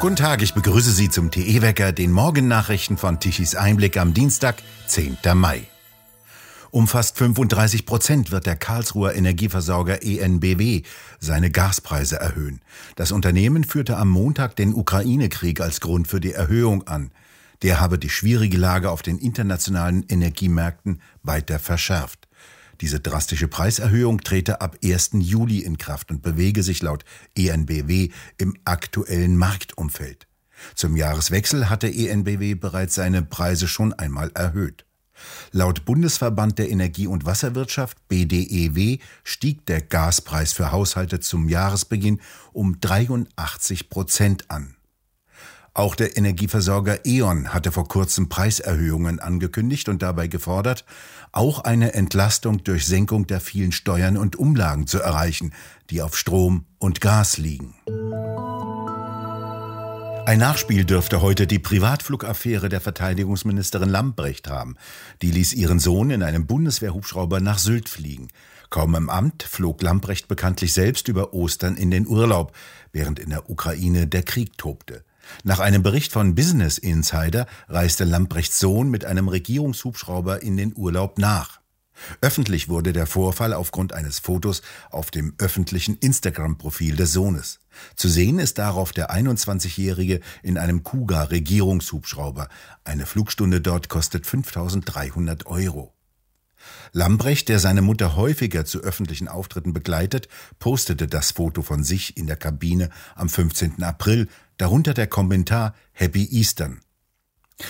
Guten Tag, ich begrüße Sie zum TE-Wecker, den Morgennachrichten von Tichys Einblick am Dienstag, 10. Mai. Um fast 35 Prozent wird der Karlsruher Energieversorger ENBW seine Gaspreise erhöhen. Das Unternehmen führte am Montag den Ukraine-Krieg als Grund für die Erhöhung an. Der habe die schwierige Lage auf den internationalen Energiemärkten weiter verschärft. Diese drastische Preiserhöhung trete ab 1. Juli in Kraft und bewege sich laut ENBW im aktuellen Marktumfeld. Zum Jahreswechsel hatte ENBW bereits seine Preise schon einmal erhöht. Laut Bundesverband der Energie- und Wasserwirtschaft BDEW stieg der Gaspreis für Haushalte zum Jahresbeginn um 83 Prozent an. Auch der Energieversorger E.ON hatte vor kurzem Preiserhöhungen angekündigt und dabei gefordert, auch eine Entlastung durch Senkung der vielen Steuern und Umlagen zu erreichen, die auf Strom und Gas liegen. Ein Nachspiel dürfte heute die Privatflugaffäre der Verteidigungsministerin Lambrecht haben. Die ließ ihren Sohn in einem Bundeswehrhubschrauber nach Sylt fliegen. Kaum im Amt flog Lambrecht bekanntlich selbst über Ostern in den Urlaub, während in der Ukraine der Krieg tobte. Nach einem Bericht von Business Insider reiste Lamprechts Sohn mit einem Regierungshubschrauber in den Urlaub nach. Öffentlich wurde der Vorfall aufgrund eines Fotos auf dem öffentlichen Instagram-Profil des Sohnes. Zu sehen ist darauf der 21-Jährige in einem Kuga Regierungshubschrauber. Eine Flugstunde dort kostet 5300 Euro. Lambrecht, der seine Mutter häufiger zu öffentlichen Auftritten begleitet, postete das Foto von sich in der Kabine am 15. April, darunter der Kommentar Happy Eastern.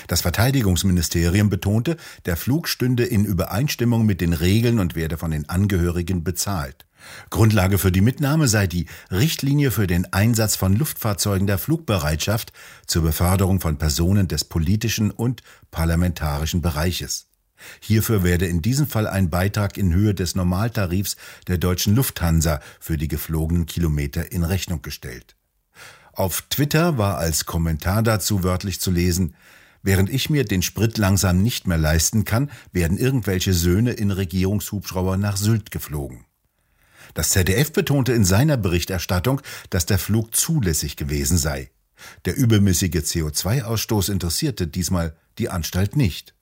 Das Verteidigungsministerium betonte, der Flug stünde in Übereinstimmung mit den Regeln und werde von den Angehörigen bezahlt. Grundlage für die Mitnahme sei die Richtlinie für den Einsatz von Luftfahrzeugen der Flugbereitschaft zur Beförderung von Personen des politischen und parlamentarischen Bereiches. Hierfür werde in diesem Fall ein Beitrag in Höhe des Normaltarifs der deutschen Lufthansa für die geflogenen Kilometer in Rechnung gestellt. Auf Twitter war als Kommentar dazu wörtlich zu lesen, Während ich mir den Sprit langsam nicht mehr leisten kann, werden irgendwelche Söhne in Regierungshubschrauber nach Sylt geflogen. Das ZDF betonte in seiner Berichterstattung, dass der Flug zulässig gewesen sei. Der übermäßige CO2-Ausstoß interessierte diesmal die Anstalt nicht.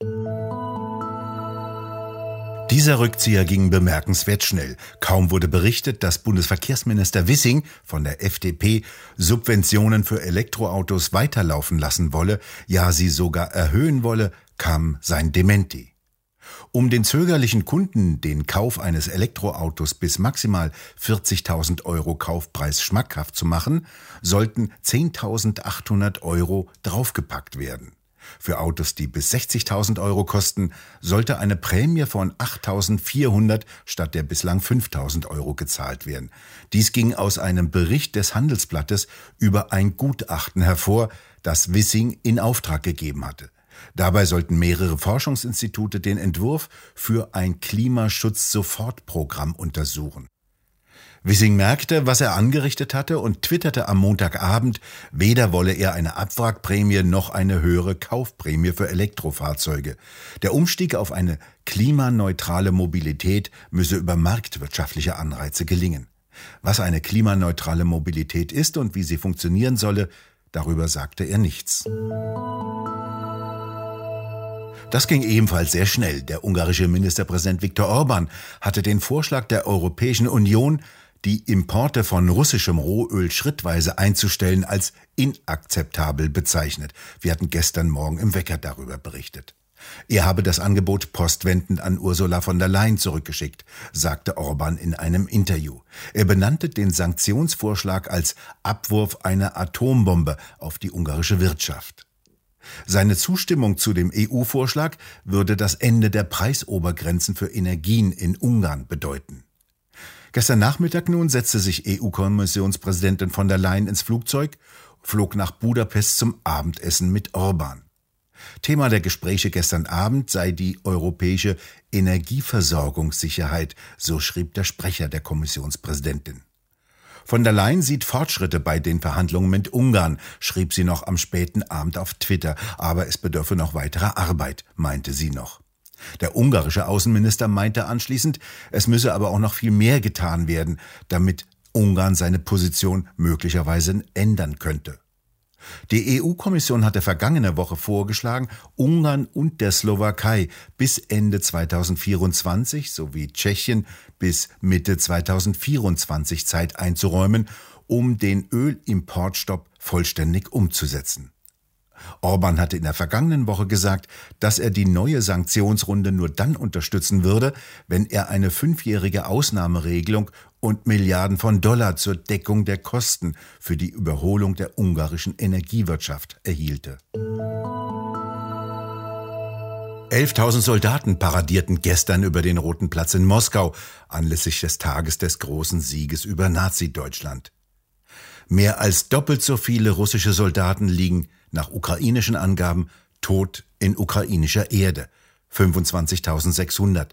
Dieser Rückzieher ging bemerkenswert schnell. Kaum wurde berichtet, dass Bundesverkehrsminister Wissing von der FDP Subventionen für Elektroautos weiterlaufen lassen wolle, ja sie sogar erhöhen wolle, kam sein Dementi. Um den zögerlichen Kunden den Kauf eines Elektroautos bis maximal 40.000 Euro Kaufpreis schmackhaft zu machen, sollten 10.800 Euro draufgepackt werden. Für Autos, die bis 60.000 Euro kosten, sollte eine Prämie von 8.400 statt der bislang 5.000 Euro gezahlt werden. Dies ging aus einem Bericht des Handelsblattes über ein Gutachten hervor, das Wissing in Auftrag gegeben hatte. Dabei sollten mehrere Forschungsinstitute den Entwurf für ein Klimaschutz-Sofortprogramm untersuchen. Wissing merkte, was er angerichtet hatte und twitterte am Montagabend, weder wolle er eine Abwrackprämie noch eine höhere Kaufprämie für Elektrofahrzeuge. Der Umstieg auf eine klimaneutrale Mobilität müsse über marktwirtschaftliche Anreize gelingen. Was eine klimaneutrale Mobilität ist und wie sie funktionieren solle, darüber sagte er nichts. Das ging ebenfalls sehr schnell. Der ungarische Ministerpräsident Viktor Orban hatte den Vorschlag der Europäischen Union, die Importe von russischem Rohöl schrittweise einzustellen, als inakzeptabel bezeichnet. Wir hatten gestern Morgen im Wecker darüber berichtet. Er habe das Angebot postwendend an Ursula von der Leyen zurückgeschickt, sagte Orban in einem Interview. Er benannte den Sanktionsvorschlag als Abwurf einer Atombombe auf die ungarische Wirtschaft. Seine Zustimmung zu dem EU-Vorschlag würde das Ende der Preisobergrenzen für Energien in Ungarn bedeuten. Gestern Nachmittag nun setzte sich EU-Kommissionspräsidentin von der Leyen ins Flugzeug, flog nach Budapest zum Abendessen mit Orban. Thema der Gespräche gestern Abend sei die europäische Energieversorgungssicherheit, so schrieb der Sprecher der Kommissionspräsidentin. Von der Leyen sieht Fortschritte bei den Verhandlungen mit Ungarn, schrieb sie noch am späten Abend auf Twitter, aber es bedürfe noch weiterer Arbeit, meinte sie noch. Der ungarische Außenminister meinte anschließend, es müsse aber auch noch viel mehr getan werden, damit Ungarn seine Position möglicherweise ändern könnte. Die EU-Kommission hatte vergangene Woche vorgeschlagen, Ungarn und der Slowakei bis Ende 2024 sowie Tschechien bis Mitte 2024 Zeit einzuräumen, um den Ölimportstopp vollständig umzusetzen. Orban hatte in der vergangenen Woche gesagt, dass er die neue Sanktionsrunde nur dann unterstützen würde, wenn er eine fünfjährige Ausnahmeregelung und Milliarden von Dollar zur Deckung der Kosten für die Überholung der ungarischen Energiewirtschaft erhielte. 11.000 Soldaten paradierten gestern über den Roten Platz in Moskau anlässlich des Tages des großen Sieges über Nazi-Deutschland. Mehr als doppelt so viele russische Soldaten liegen nach ukrainischen Angaben tot in ukrainischer Erde. 25.600,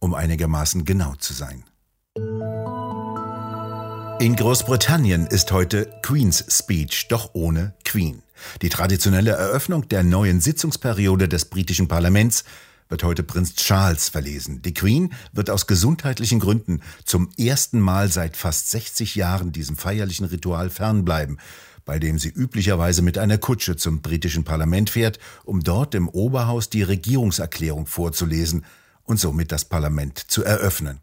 um einigermaßen genau zu sein. In Großbritannien ist heute Queen's Speech, doch ohne Queen. Die traditionelle Eröffnung der neuen Sitzungsperiode des britischen Parlaments wird heute Prinz Charles verlesen. Die Queen wird aus gesundheitlichen Gründen zum ersten Mal seit fast 60 Jahren diesem feierlichen Ritual fernbleiben bei dem sie üblicherweise mit einer Kutsche zum britischen Parlament fährt, um dort im Oberhaus die Regierungserklärung vorzulesen und somit das Parlament zu eröffnen.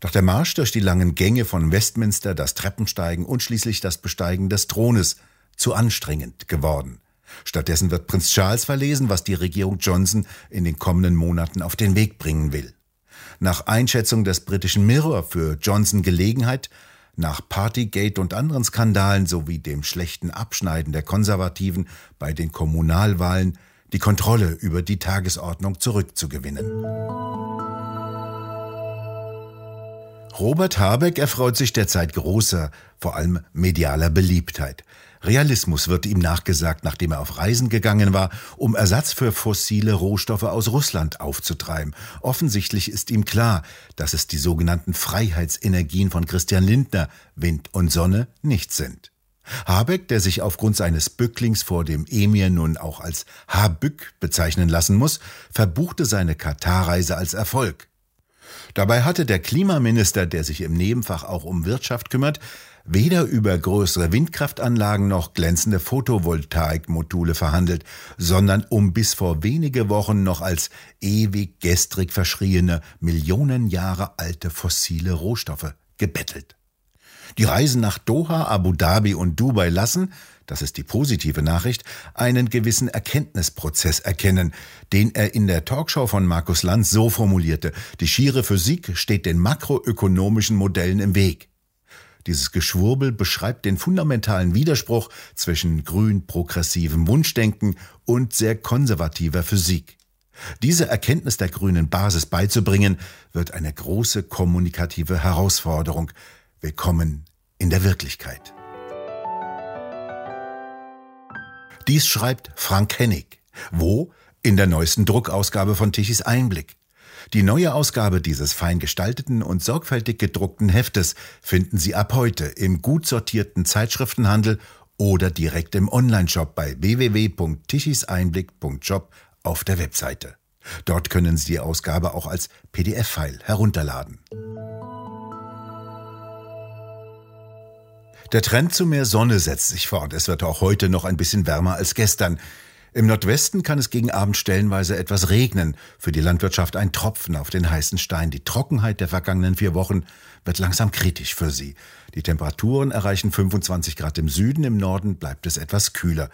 Doch der Marsch durch die langen Gänge von Westminster, das Treppensteigen und schließlich das Besteigen des Thrones zu anstrengend geworden. Stattdessen wird Prinz Charles verlesen, was die Regierung Johnson in den kommenden Monaten auf den Weg bringen will. Nach Einschätzung des britischen Mirror für Johnson Gelegenheit, nach Partygate und anderen Skandalen sowie dem schlechten Abschneiden der Konservativen bei den Kommunalwahlen die Kontrolle über die Tagesordnung zurückzugewinnen. Robert Habeck erfreut sich derzeit großer, vor allem medialer Beliebtheit. Realismus wird ihm nachgesagt, nachdem er auf Reisen gegangen war, um Ersatz für fossile Rohstoffe aus Russland aufzutreiben. Offensichtlich ist ihm klar, dass es die sogenannten Freiheitsenergien von Christian Lindner, Wind und Sonne, nicht sind. Habeck, der sich aufgrund seines Bücklings vor dem Emir nun auch als Habück bezeichnen lassen muss, verbuchte seine Katarreise als Erfolg. Dabei hatte der Klimaminister, der sich im Nebenfach auch um Wirtschaft kümmert, weder über größere Windkraftanlagen noch glänzende Photovoltaikmodule verhandelt, sondern um bis vor wenige Wochen noch als ewig gestrig verschriene, Millionen Jahre alte fossile Rohstoffe gebettelt. Die Reisen nach Doha, Abu Dhabi und Dubai lassen, das ist die positive Nachricht, einen gewissen Erkenntnisprozess erkennen, den er in der Talkshow von Markus Lanz so formulierte, die schiere Physik steht den makroökonomischen Modellen im Weg. Dieses Geschwurbel beschreibt den fundamentalen Widerspruch zwischen grün-progressivem Wunschdenken und sehr konservativer Physik. Diese Erkenntnis der grünen Basis beizubringen, wird eine große kommunikative Herausforderung. Willkommen in der Wirklichkeit. Dies schreibt Frank Hennig. Wo? In der neuesten Druckausgabe von Tichys Einblick. Die neue Ausgabe dieses fein gestalteten und sorgfältig gedruckten Heftes finden Sie ab heute im gut sortierten Zeitschriftenhandel oder direkt im Onlineshop bei www.tichiseinblick.job auf der Webseite. Dort können Sie die Ausgabe auch als PDF-File herunterladen. Der Trend zu mehr Sonne setzt sich fort. Es wird auch heute noch ein bisschen wärmer als gestern. Im Nordwesten kann es gegen Abend stellenweise etwas regnen. Für die Landwirtschaft ein Tropfen auf den heißen Stein. Die Trockenheit der vergangenen vier Wochen wird langsam kritisch für sie. Die Temperaturen erreichen 25 Grad im Süden, im Norden bleibt es etwas kühler.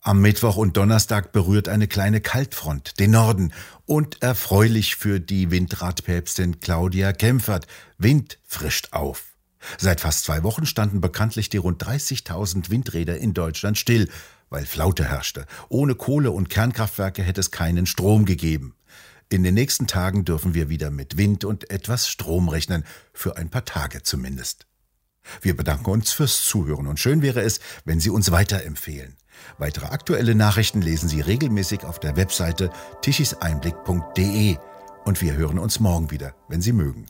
Am Mittwoch und Donnerstag berührt eine kleine Kaltfront den Norden und erfreulich für die Windradpäpstin Claudia Kempfert. Wind frischt auf. Seit fast zwei Wochen standen bekanntlich die rund 30.000 Windräder in Deutschland still weil Flaute herrschte. Ohne Kohle- und Kernkraftwerke hätte es keinen Strom gegeben. In den nächsten Tagen dürfen wir wieder mit Wind und etwas Strom rechnen, für ein paar Tage zumindest. Wir bedanken uns fürs Zuhören und schön wäre es, wenn Sie uns weiterempfehlen. Weitere aktuelle Nachrichten lesen Sie regelmäßig auf der Webseite tichiseinblick.de und wir hören uns morgen wieder, wenn Sie mögen.